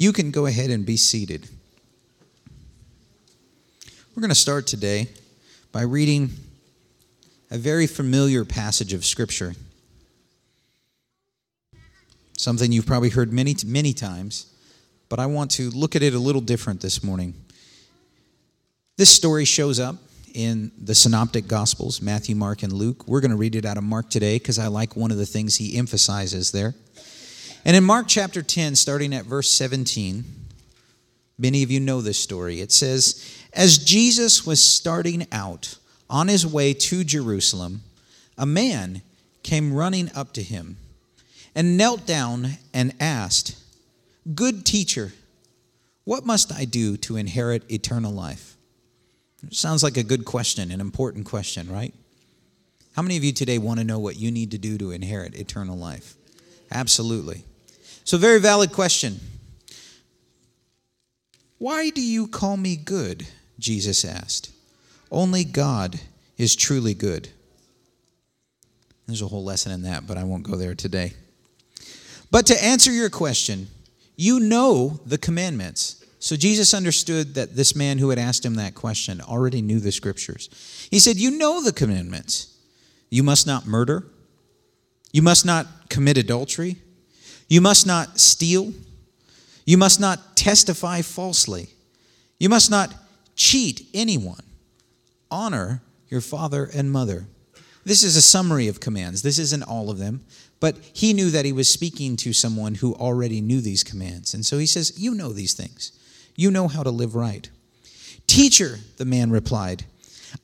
You can go ahead and be seated. We're going to start today by reading a very familiar passage of Scripture. Something you've probably heard many, many times, but I want to look at it a little different this morning. This story shows up in the Synoptic Gospels Matthew, Mark, and Luke. We're going to read it out of Mark today because I like one of the things he emphasizes there. And in Mark chapter 10, starting at verse 17, many of you know this story. It says, As Jesus was starting out on his way to Jerusalem, a man came running up to him and knelt down and asked, Good teacher, what must I do to inherit eternal life? Sounds like a good question, an important question, right? How many of you today want to know what you need to do to inherit eternal life? Absolutely. So, very valid question. Why do you call me good? Jesus asked. Only God is truly good. There's a whole lesson in that, but I won't go there today. But to answer your question, you know the commandments. So Jesus understood that this man who had asked him that question already knew the scriptures. He said, You know the commandments. You must not murder. You must not commit adultery. You must not steal. You must not testify falsely. You must not cheat anyone. Honor your father and mother. This is a summary of commands. This isn't all of them, but he knew that he was speaking to someone who already knew these commands. And so he says, You know these things. You know how to live right. Teacher, the man replied,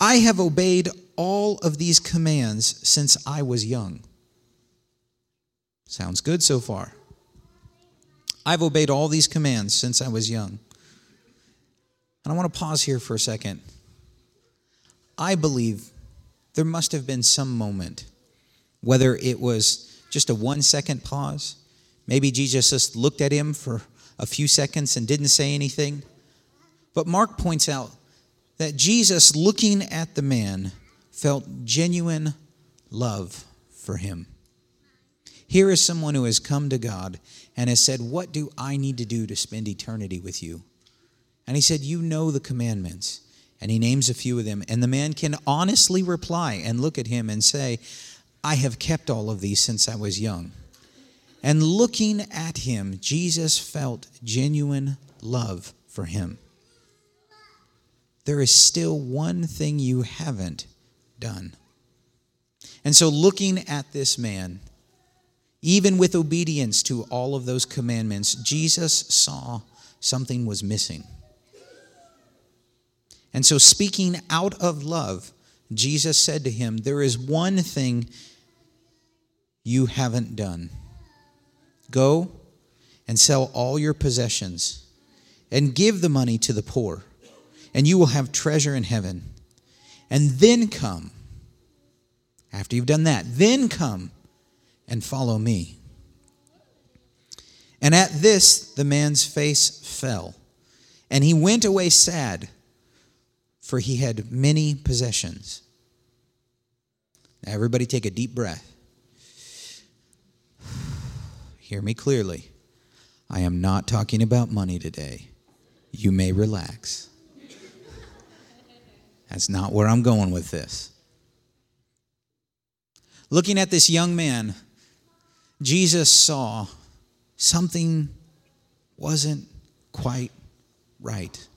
I have obeyed all of these commands since I was young. Sounds good so far. I've obeyed all these commands since I was young. And I want to pause here for a second. I believe there must have been some moment, whether it was just a one second pause, maybe Jesus just looked at him for a few seconds and didn't say anything. But Mark points out that Jesus, looking at the man, felt genuine love for him. Here is someone who has come to God and has said, What do I need to do to spend eternity with you? And he said, You know the commandments. And he names a few of them. And the man can honestly reply and look at him and say, I have kept all of these since I was young. And looking at him, Jesus felt genuine love for him. There is still one thing you haven't done. And so, looking at this man, even with obedience to all of those commandments, Jesus saw something was missing. And so, speaking out of love, Jesus said to him, There is one thing you haven't done. Go and sell all your possessions and give the money to the poor, and you will have treasure in heaven. And then come, after you've done that, then come and follow me. And at this, the man's face fell, and he went away sad, for he had many possessions. Now, everybody take a deep breath. Hear me clearly. I am not talking about money today. You may relax. That's not where I'm going with this. Looking at this young man, Jesus saw something wasn't quite right.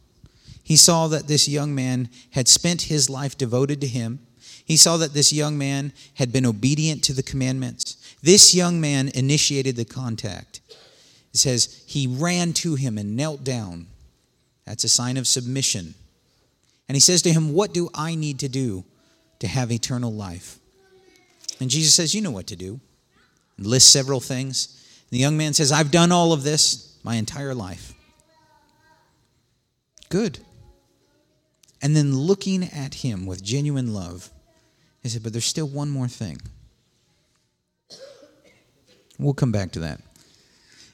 He saw that this young man had spent his life devoted to him. He saw that this young man had been obedient to the commandments. This young man initiated the contact. It says he ran to him and knelt down. That's a sign of submission. And he says to him, What do I need to do to have eternal life? And Jesus says, You know what to do. Lists several things. The young man says, I've done all of this my entire life. Good. And then looking at him with genuine love, he said, But there's still one more thing. We'll come back to that.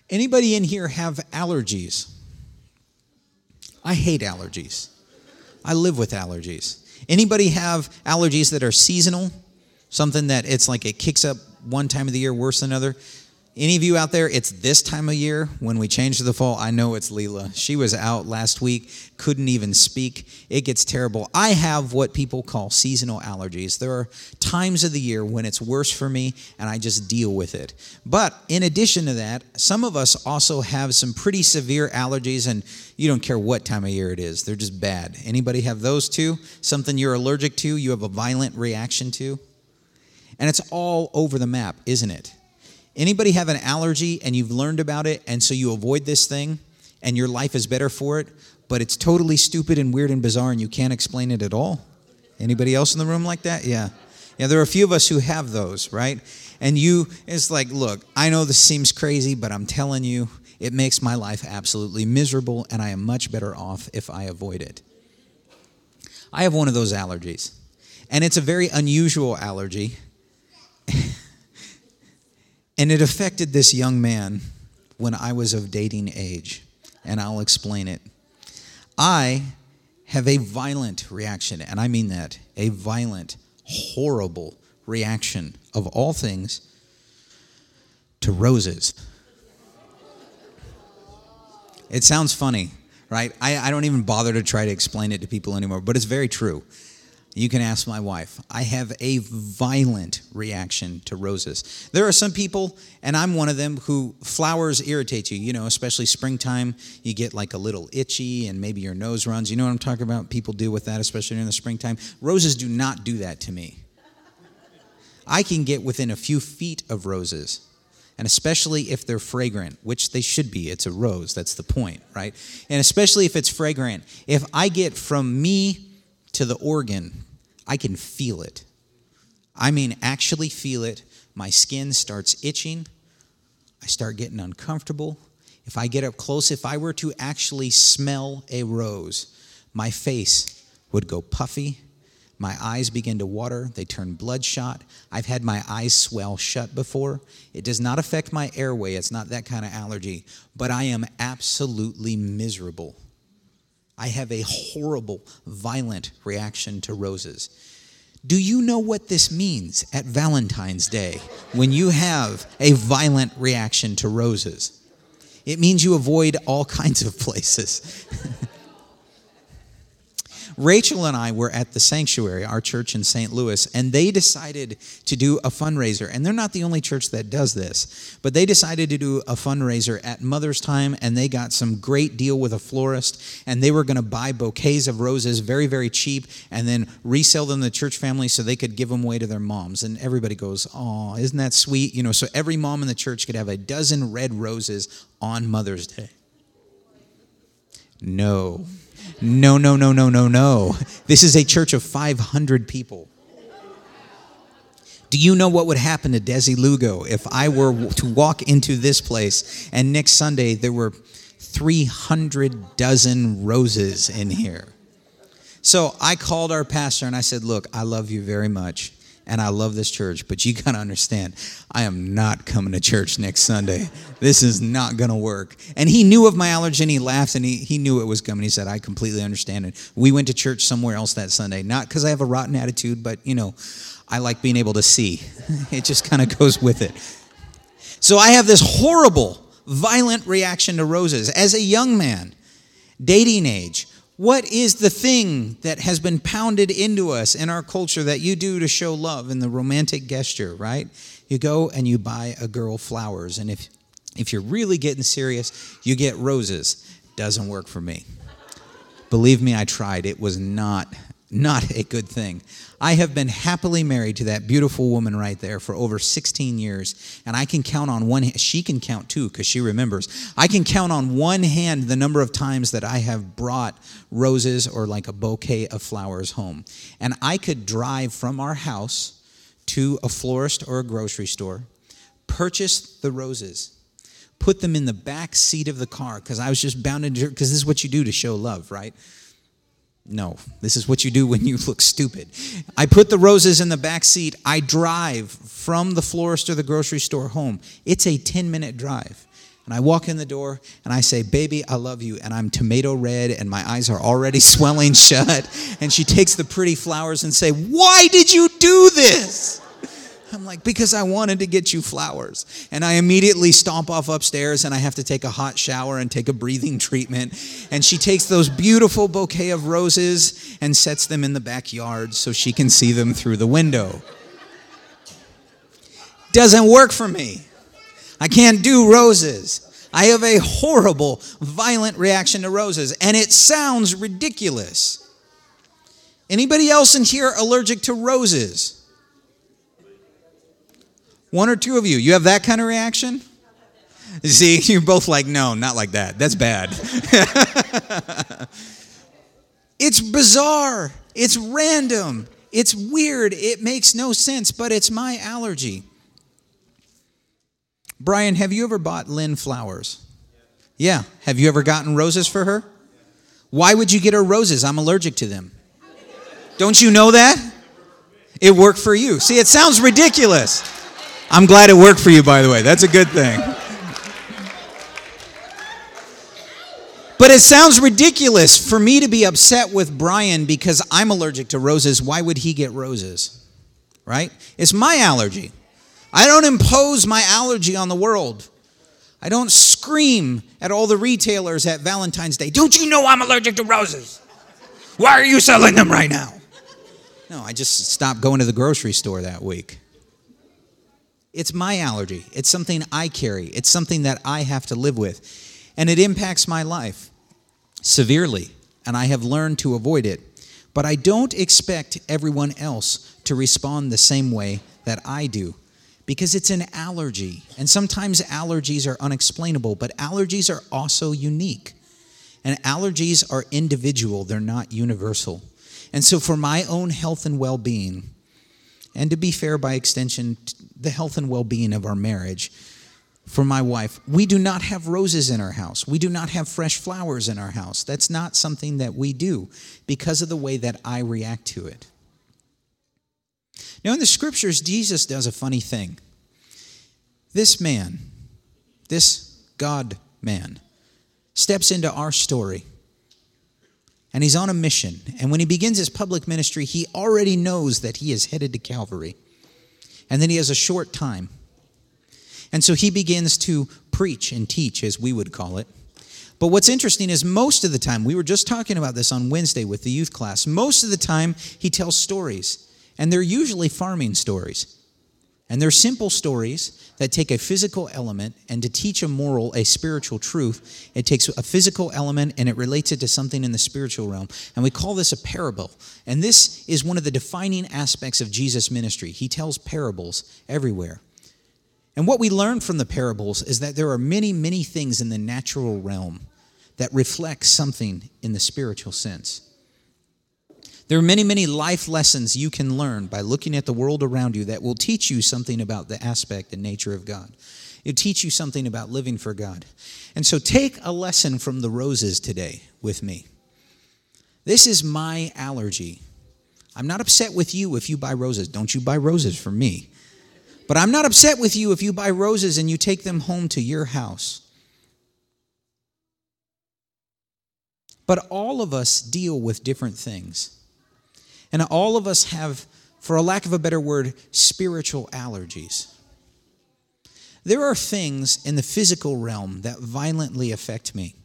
Anybody in here have allergies? I hate allergies. I live with allergies. Anybody have allergies that are seasonal? Something that it's like it kicks up one time of the year worse than another? Any of you out there, it's this time of year when we change to the fall. I know it's Leela. She was out last week, couldn't even speak. It gets terrible. I have what people call seasonal allergies. There are times of the year when it's worse for me and I just deal with it. But in addition to that, some of us also have some pretty severe allergies and you don't care what time of year it is. They're just bad. Anybody have those too? Something you're allergic to, you have a violent reaction to? And it's all over the map, isn't it? Anybody have an allergy and you've learned about it and so you avoid this thing and your life is better for it, but it's totally stupid and weird and bizarre and you can't explain it at all? Anybody else in the room like that? Yeah. Yeah, there are a few of us who have those, right? And you, it's like, look, I know this seems crazy, but I'm telling you, it makes my life absolutely miserable, and I am much better off if I avoid it. I have one of those allergies, and it's a very unusual allergy. And it affected this young man when I was of dating age, and I'll explain it. I have a violent reaction, and I mean that a violent, horrible reaction of all things to roses. It sounds funny, right? I, I, don't even bother to try to explain it to people anymore, but it's very true. You can ask my wife. I have a violent reaction to roses. There are some people, and I'm one of them, who flowers irritate you. You know, especially springtime, you get like a little itchy and maybe your nose runs. You know what I'm talking about? People deal with that, especially in the springtime. Roses do not do that to me. I can get within a few feet of roses, and especially if they're fragrant, which they should be. It's a rose, that's the point, right? And especially if it's fragrant. If I get from me to the organ, I can feel it. I mean, actually feel it. My skin starts itching. I start getting uncomfortable. If I get up close, if I were to actually smell a rose, my face would go puffy. My eyes begin to water. They turn bloodshot. I've had my eyes swell shut before. It does not affect my airway. It's not that kind of allergy. But I am absolutely miserable. I have a horrible, violent reaction to roses. Do you know what this means at Valentine's Day when you have a violent reaction to roses? It means you avoid all kinds of places. Rachel and I were at the sanctuary, our church in St. Louis, and they decided to do a fundraiser. And they're not the only church that does this, but they decided to do a fundraiser at Mother's Time, and they got some great deal with a florist, and they were going to buy bouquets of roses very, very cheap, and then resell them to the church family so they could give them away to their moms. And everybody goes, "Oh, isn't that sweet?" You know, so every mom in the church could have a dozen red roses on Mother's Day. No. No, no, no, no, no, no. This is a church of 500 people. Do you know what would happen to Desi Lugo if I were to walk into this place and next Sunday there were 300 dozen roses in here? So I called our pastor and I said, Look, I love you very much and I love this church, but you got to understand, I am not coming to church next Sunday. This is not going to work. And he knew of my allergy and he laughed and he, he knew it was coming. He said, I completely understand it. We went to church somewhere else that Sunday, not because I have a rotten attitude, but, you know, I like being able to see. it just kind of goes with it. So I have this horrible, violent reaction to roses as a young man, dating age what is the thing that has been pounded into us in our culture that you do to show love in the romantic gesture, right? You go and you buy a girl flowers. And if, if you're really getting serious, you get roses. Doesn't work for me. Believe me, I tried. It was not not a good thing. I have been happily married to that beautiful woman right there for over 16 years, and I can count on one she can count too because she remembers. I can count on one hand the number of times that I have brought roses or like a bouquet of flowers home. And I could drive from our house to a florist or a grocery store, purchase the roses, put them in the back seat of the car because I was just bound to, because this is what you do to show love, right? No, this is what you do when you look stupid. I put the roses in the back seat. I drive from the florist or the grocery store home. It's a 10 minute drive. And I walk in the door and I say, Baby, I love you. And I'm tomato red and my eyes are already swelling shut. And she takes the pretty flowers and say, Why did you do this? I'm like, Because I wanted to get you flowers. And I immediately stomp off upstairs and I have to take a hot shower and take a breathing treatment. And she takes those beautiful bouquet of roses and sets them in the backyard so she can see them through the window. Doesn't work for me. I can't do roses. I have a horrible, violent reaction to roses, and it sounds ridiculous. Anybody else in here allergic to roses? One or two of you, you have that kind of reaction? You See, you're both like, no, not like that. That's bad. it's bizarre. It's random. It's weird. It makes no sense, but it's my allergy. Brian, have you ever bought Lynn flowers? Yeah. Have you ever gotten roses for her? Why would you get her roses? I'm allergic to them. Don't you know that? It worked for you. See, it sounds ridiculous. I'm glad it worked for you, by the way. That's a good thing. But it sounds ridiculous for me to be upset with Brian because I'm allergic to roses. Why would he get roses? Right? It's my allergy. I don't impose my allergy on the world. I don't scream at all the retailers at Valentine's Day, Don't you know I'm allergic to roses? Why are you selling them right now? No, I just stopped going to the grocery store that week. It's my allergy. It's something I carry, it's something that I have to live with. And it impacts my life severely, and I have learned to avoid it. But I don't expect everyone else to respond the same way that I do because it's an allergy. And sometimes allergies are unexplainable, but allergies are also unique. And allergies are individual, they're not universal. And so, for my own health and well being, and to be fair, by extension, the health and well being of our marriage, for my wife, we do not have roses in our house. We do not have fresh flowers in our house. That's not something that we do because of the way that I react to it. Now, in the scriptures, Jesus does a funny thing. This man, this God man, steps into our story and he's on a mission. And when he begins his public ministry, he already knows that he is headed to Calvary. And then he has a short time. And so he begins to preach and teach, as we would call it. But what's interesting is most of the time, we were just talking about this on Wednesday with the youth class, most of the time he tells stories. And they're usually farming stories. And they're simple stories that take a physical element and to teach a moral, a spiritual truth, it takes a physical element and it relates it to something in the spiritual realm. And we call this a parable. And this is one of the defining aspects of Jesus' ministry. He tells parables everywhere. And what we learn from the parables is that there are many, many things in the natural realm that reflect something in the spiritual sense. There are many, many life lessons you can learn by looking at the world around you that will teach you something about the aspect and nature of God. It'll teach you something about living for God. And so take a lesson from the roses today with me. This is my allergy. I'm not upset with you if you buy roses. Don't you buy roses for me. But I'm not upset with you if you buy roses and you take them home to your house. But all of us deal with different things. And all of us have, for a lack of a better word, spiritual allergies. There are things in the physical realm that violently affect me.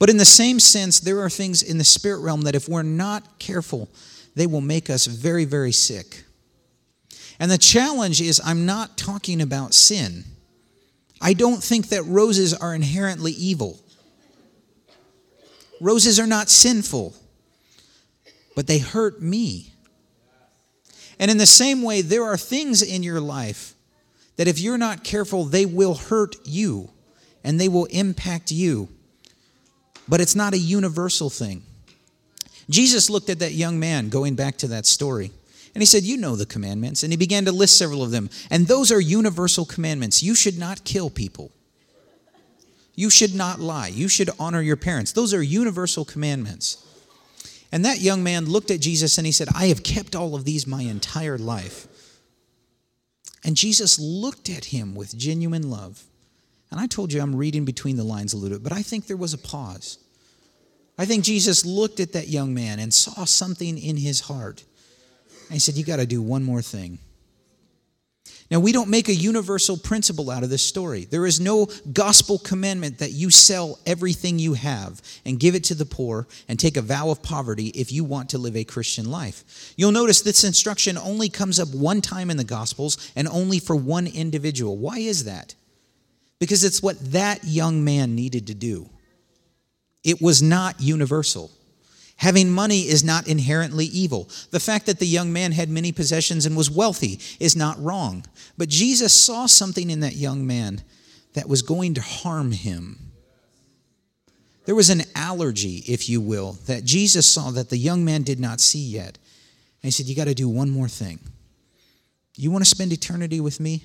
But in the same sense, there are things in the spirit realm that if we're not careful, they will make us very, very sick. And the challenge is I'm not talking about sin. I don't think that roses are inherently evil. Roses are not sinful but they hurt me. And in the same way, there are things in your life that if you're not careful, they will hurt you and they will impact you. But it's not a universal thing. Jesus looked at that young man, going back to that story, and he said, You know the commandments. And he began to list several of them. And those are universal commandments. You should not kill people. You should not lie. You should honor your parents. Those are universal commandments. And that young man looked at Jesus and he said, I have kept all of these my entire life. And Jesus looked at him with genuine love. And I told you I'm reading between the lines a little bit, but I think there was a pause. I think Jesus looked at that young man and saw something in his heart. And he said, You got to do one more thing. Now, we don't make a universal principle out of this story. There is no gospel commandment that you sell everything you have and give it to the poor and take a vow of poverty if you want to live a Christian life. You'll notice this instruction only comes up one time in the Gospels and only for one individual. Why is that? Because it's what that young man needed to do. It was not universal. Having money is not inherently evil. The fact that the young man had many possessions and was wealthy is not wrong. But Jesus saw something in that young man that was going to harm him. There was an allergy, if you will, that Jesus saw that the young man did not see yet. And he said, You got to do one more thing. You want to spend eternity with me?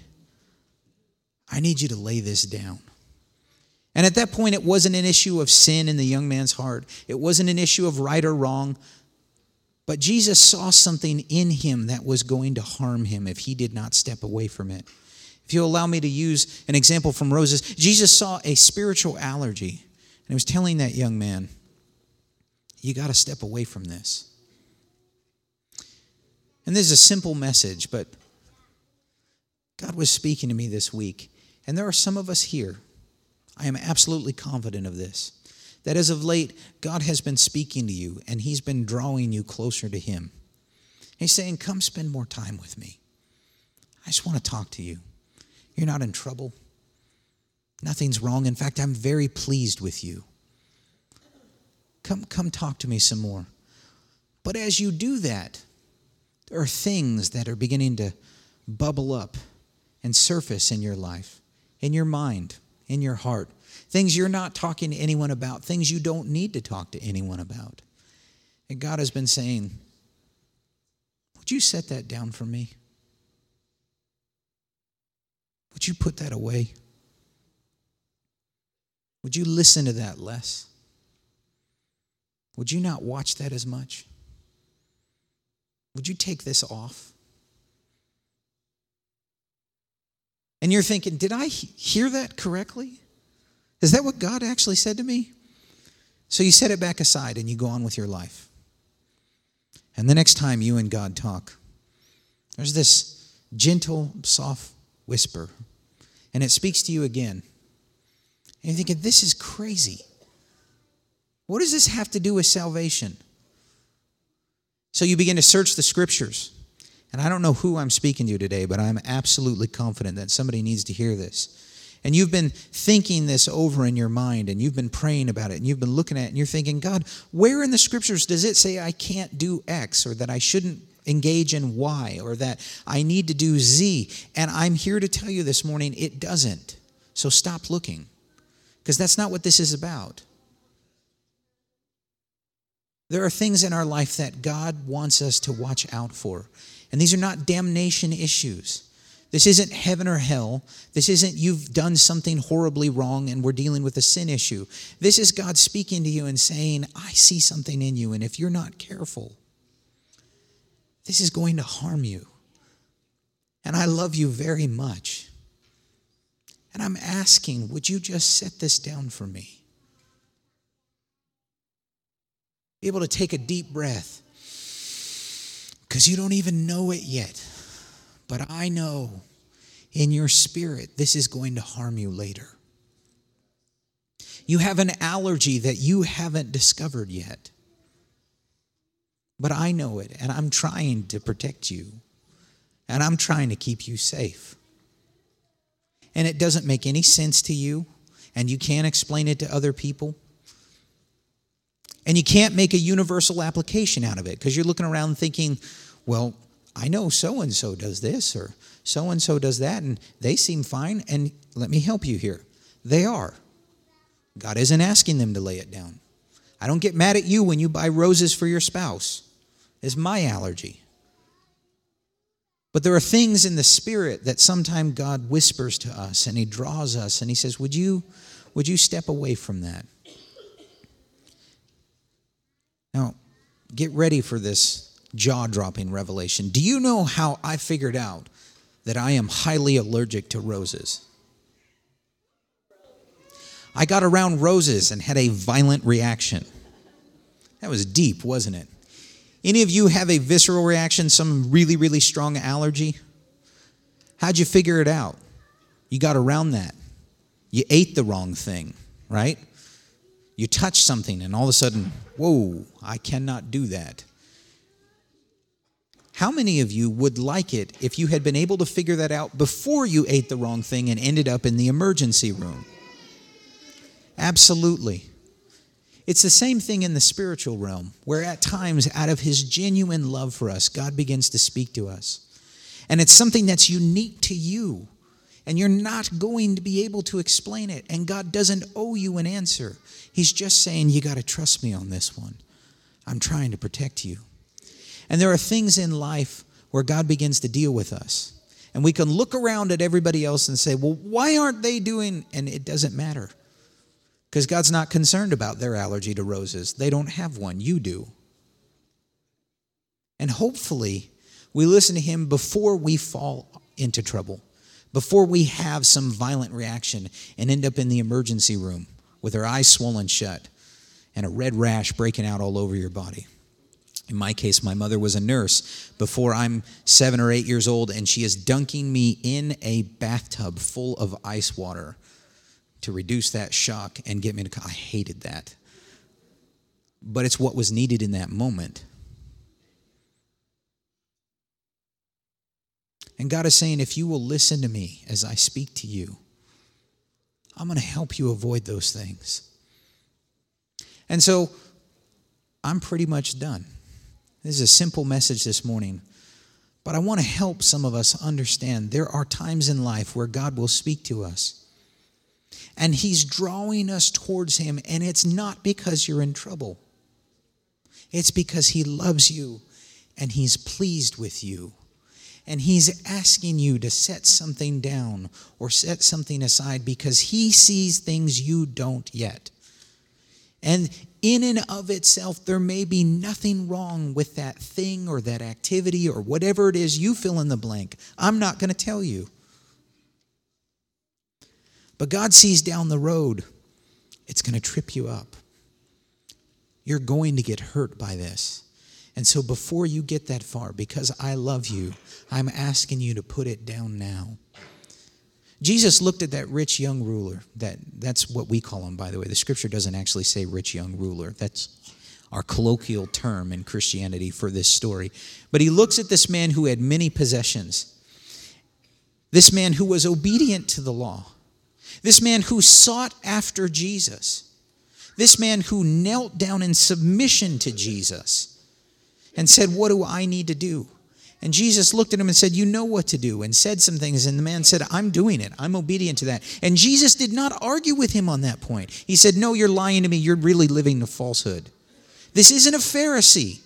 I need you to lay this down. And at that point, it wasn't an issue of sin in the young man's heart, it wasn't an issue of right or wrong. But Jesus saw something in him that was going to harm him if he did not step away from it. If you'll allow me to use an example from Roses, Jesus saw a spiritual allergy and he was telling that young man, You got to step away from this. And this is a simple message, but God was speaking to me this week. And there are some of us here I am absolutely confident of this. That as of late, God has been speaking to you and He's been drawing you closer to Him. He's saying, Come spend more time with me. I just want to talk to you. You're not in trouble. Nothing's wrong. In fact, I'm very pleased with you. Come, come talk to me some more. But as you do that, there are things that are beginning to bubble up and surface in your life, in your mind in your heart, things you're not talking to anyone about, things you don't need to talk to anyone about. And God has been saying, Would you set that down for me? Would you put that away? Would you listen to that less? Would you not watch that as much? Would you take this off? And you're thinking, did I hear that correctly? Is that what God actually said to me? So you set it back aside and you go on with your life. And the next time you and God talk, there's this gentle, soft whisper, and it speaks to you again. And you're thinking, this is crazy. What does this have to do with salvation? So you begin to search the scriptures. And I don't know who I'm speaking to today, but I'm absolutely confident that somebody needs to hear this. And you've been thinking this over in your mind and you've been praying about it and you've been looking at it and you're thinking, God, where in the scriptures does it say I can't do X or that I shouldn't engage in Y or that I need to do Z? And I'm here to tell you this morning, it doesn't. So stop looking because that's not what this is about. There are things in our life that God wants us to watch out for. And these are not damnation issues. This isn't heaven or hell. This isn't you've done something horribly wrong and we're dealing with a sin issue. This is God speaking to you and saying, I see something in you, and if you're not careful, this is going to harm you. And I love you very much. And I'm asking, would you just set this down for me? Be able to take a deep breath because you don't even know it yet. But I know in your spirit this is going to harm you later. You have an allergy that you haven't discovered yet. But I know it, and I'm trying to protect you, and I'm trying to keep you safe. And it doesn't make any sense to you, and you can't explain it to other people. And you can't make a universal application out of it because you're looking around thinking, well, I know so and so does this or so and so does that, and they seem fine. And let me help you here. They are. God isn't asking them to lay it down. I don't get mad at you when you buy roses for your spouse. It's my allergy. But there are things in the spirit that sometimes God whispers to us and He draws us and He says, Would you, would you step away from that? Now, get ready for this jaw dropping revelation. Do you know how I figured out that I am highly allergic to roses? I got around roses and had a violent reaction. That was deep, wasn't it? Any of you have a visceral reaction, some really, really strong allergy? How'd you figure it out? You got around that. You ate the wrong thing, right? You touched something and all of a sudden, whoa, I cannot do that. How many of you would like it if you had been able to figure that out before you ate the wrong thing and ended up in the emergency room? Absolutely. It's the same thing in the spiritual realm, where at times, out of his genuine love for us, God begins to speak to us. And it's something that's unique to you, and you're not going to be able to explain it. And God doesn't owe you an answer. He's just saying, You got to trust me on this one. I'm trying to protect you. And there are things in life where God begins to deal with us. And we can look around at everybody else and say, well, why aren't they doing? And it doesn't matter. Because God's not concerned about their allergy to roses. They don't have one, you do. And hopefully, we listen to Him before we fall into trouble, before we have some violent reaction and end up in the emergency room with our eyes swollen shut and a red rash breaking out all over your body. In my case, my mother was a nurse before I'm seven or eight years old, and she is dunking me in a bathtub full of ice water to reduce that shock and get me to. I hated that. But it's what was needed in that moment. And God is saying, if you will listen to me as I speak to you, I'm going to help you avoid those things. And so I'm pretty much done. This is a simple message this morning, but I want to help some of us understand there are times in life where God will speak to us. And He's drawing us towards Him, and it's not because you're in trouble. It's because He loves you and He's pleased with you. And He's asking you to set something down or set something aside because He sees things you don't yet. And in and of itself, there may be nothing wrong with that thing or that activity or whatever it is you fill in the blank. I'm not going to tell you. But God sees down the road, it's going to trip you up. You're going to get hurt by this. And so before you get that far, because I love you, I'm asking you to put it down now. Jesus looked at that rich young ruler. That, that's what we call him, by the way. The scripture doesn't actually say rich young ruler. That's our colloquial term in Christianity for this story. But he looks at this man who had many possessions, this man who was obedient to the law, this man who sought after Jesus, this man who knelt down in submission to Jesus and said, What do I need to do? And Jesus looked at him and said, You know what to do, and said some things. And the man said, I'm doing it. I'm obedient to that. And Jesus did not argue with him on that point. He said, No, you're lying to me. You're really living the falsehood. This isn't a Pharisee.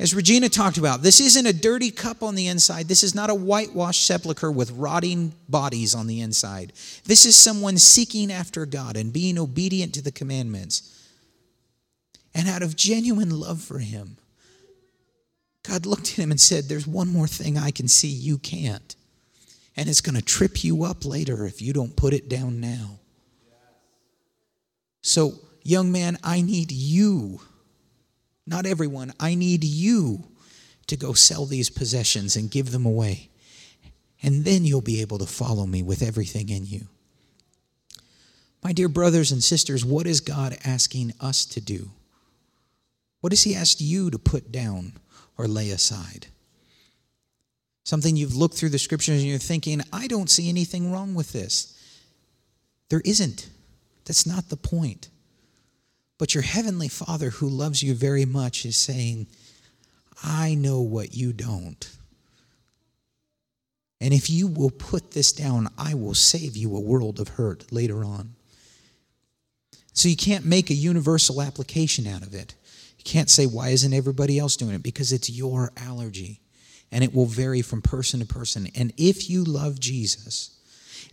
As Regina talked about, this isn't a dirty cup on the inside. This is not a whitewashed sepulchre with rotting bodies on the inside. This is someone seeking after God and being obedient to the commandments. And out of genuine love for Him, God looked at him and said, There's one more thing I can see you can't. And it's going to trip you up later if you don't put it down now. So, young man, I need you, not everyone, I need you to go sell these possessions and give them away. And then you'll be able to follow me with everything in you. My dear brothers and sisters, what is God asking us to do? What has He asked you to put down? Or lay aside. Something you've looked through the scriptures and you're thinking, I don't see anything wrong with this. There isn't. That's not the point. But your heavenly Father, who loves you very much, is saying, I know what you don't. And if you will put this down, I will save you a world of hurt later on. So you can't make a universal application out of it. Can't say, why isn't everybody else doing it? Because it's your allergy. And it will vary from person to person. And if you love Jesus,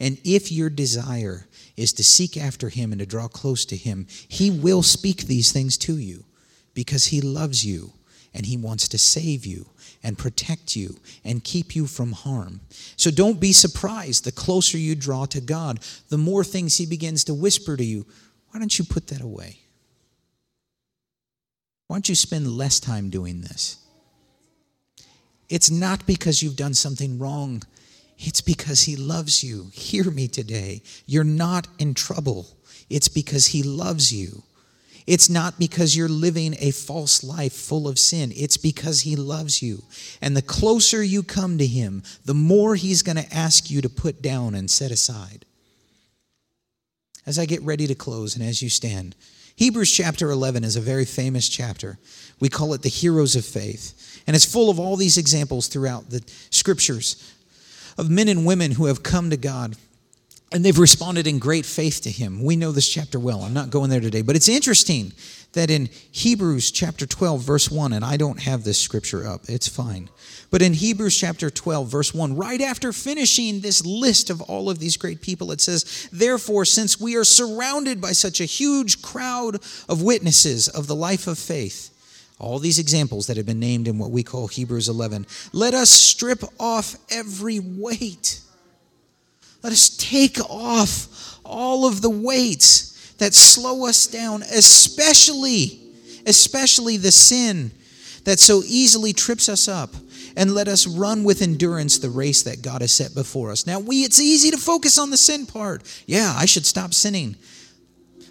and if your desire is to seek after him and to draw close to him, he will speak these things to you because he loves you and he wants to save you and protect you and keep you from harm. So don't be surprised. The closer you draw to God, the more things he begins to whisper to you. Why don't you put that away? Why don't you spend less time doing this? It's not because you've done something wrong. It's because He loves you. Hear me today. You're not in trouble. It's because He loves you. It's not because you're living a false life full of sin. It's because He loves you. And the closer you come to Him, the more He's going to ask you to put down and set aside. As I get ready to close and as you stand, Hebrews chapter 11 is a very famous chapter. We call it the heroes of faith. And it's full of all these examples throughout the scriptures of men and women who have come to God and they've responded in great faith to him. We know this chapter well. I'm not going there today, but it's interesting that in Hebrews chapter 12, verse 1, and I don't have this scripture up, it's fine. But in Hebrews chapter 12, verse 1, right after finishing this list of all of these great people, it says, Therefore, since we are surrounded by such a huge crowd of witnesses of the life of faith, all these examples that have been named in what we call Hebrews 11, let us strip off every weight let us take off all of the weights that slow us down, especially, especially the sin that so easily trips us up and let us run with endurance the race that God has set before us. Now, we it's easy to focus on the sin part. Yeah, I should stop sinning.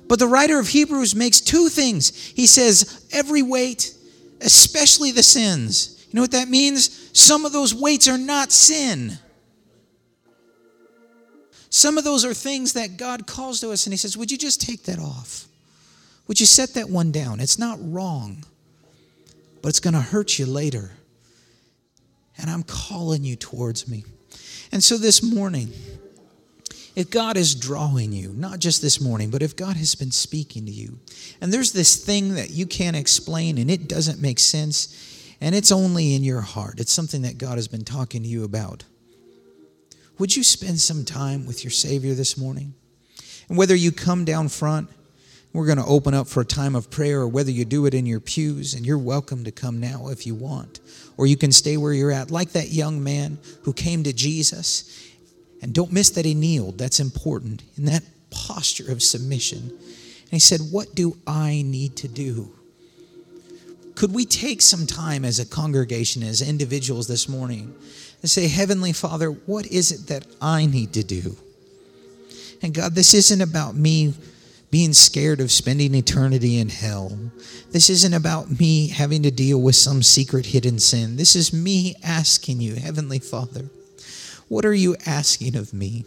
But the writer of Hebrews makes two things. He says, every weight, especially the sins. You know what that means? Some of those weights are not sin. Some of those are things that God calls to us and He says, Would you just take that off? Would you set that one down? It's not wrong, but it's going to hurt you later. And I'm calling you towards me. And so this morning, if God is drawing you, not just this morning, but if God has been speaking to you, and there's this thing that you can't explain and it doesn't make sense, and it's only in your heart, it's something that God has been talking to you about would you spend some time with your Savior this morning? And whether you come down front, we're going to open up for a time of prayer, or whether you do it in your pews, and you're welcome to come now if you want. Or you can stay where you're at, like that young man who came to Jesus. And don't miss that he kneeled. That's important. In that posture of submission. And he said, What do I need to do? Could we take some time as a congregation, as individuals this morning, and say, Heavenly Father, what is it that I need to do? And God, this isn't about me being scared of spending eternity in hell. This isn't about me having to deal with some secret hidden sin. This is me asking you, Heavenly Father, what are you asking of me?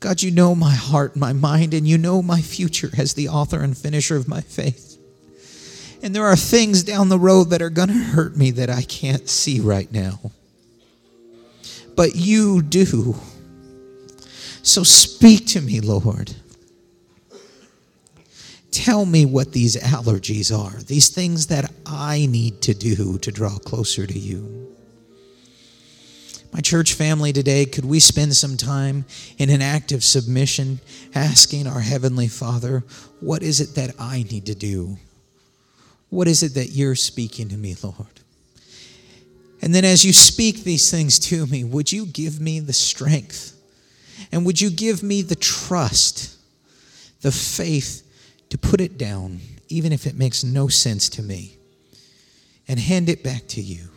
God, you know my heart, my mind, and you know my future as the author and finisher of my faith. And there are things down the road that are going to hurt me that I can't see right now. But you do. So speak to me, Lord. Tell me what these allergies are, these things that I need to do to draw closer to you. My church family today, could we spend some time in an act of submission, asking our Heavenly Father, what is it that I need to do? What is it that you're speaking to me, Lord? And then as you speak these things to me, would you give me the strength? And would you give me the trust, the faith to put it down, even if it makes no sense to me, and hand it back to you?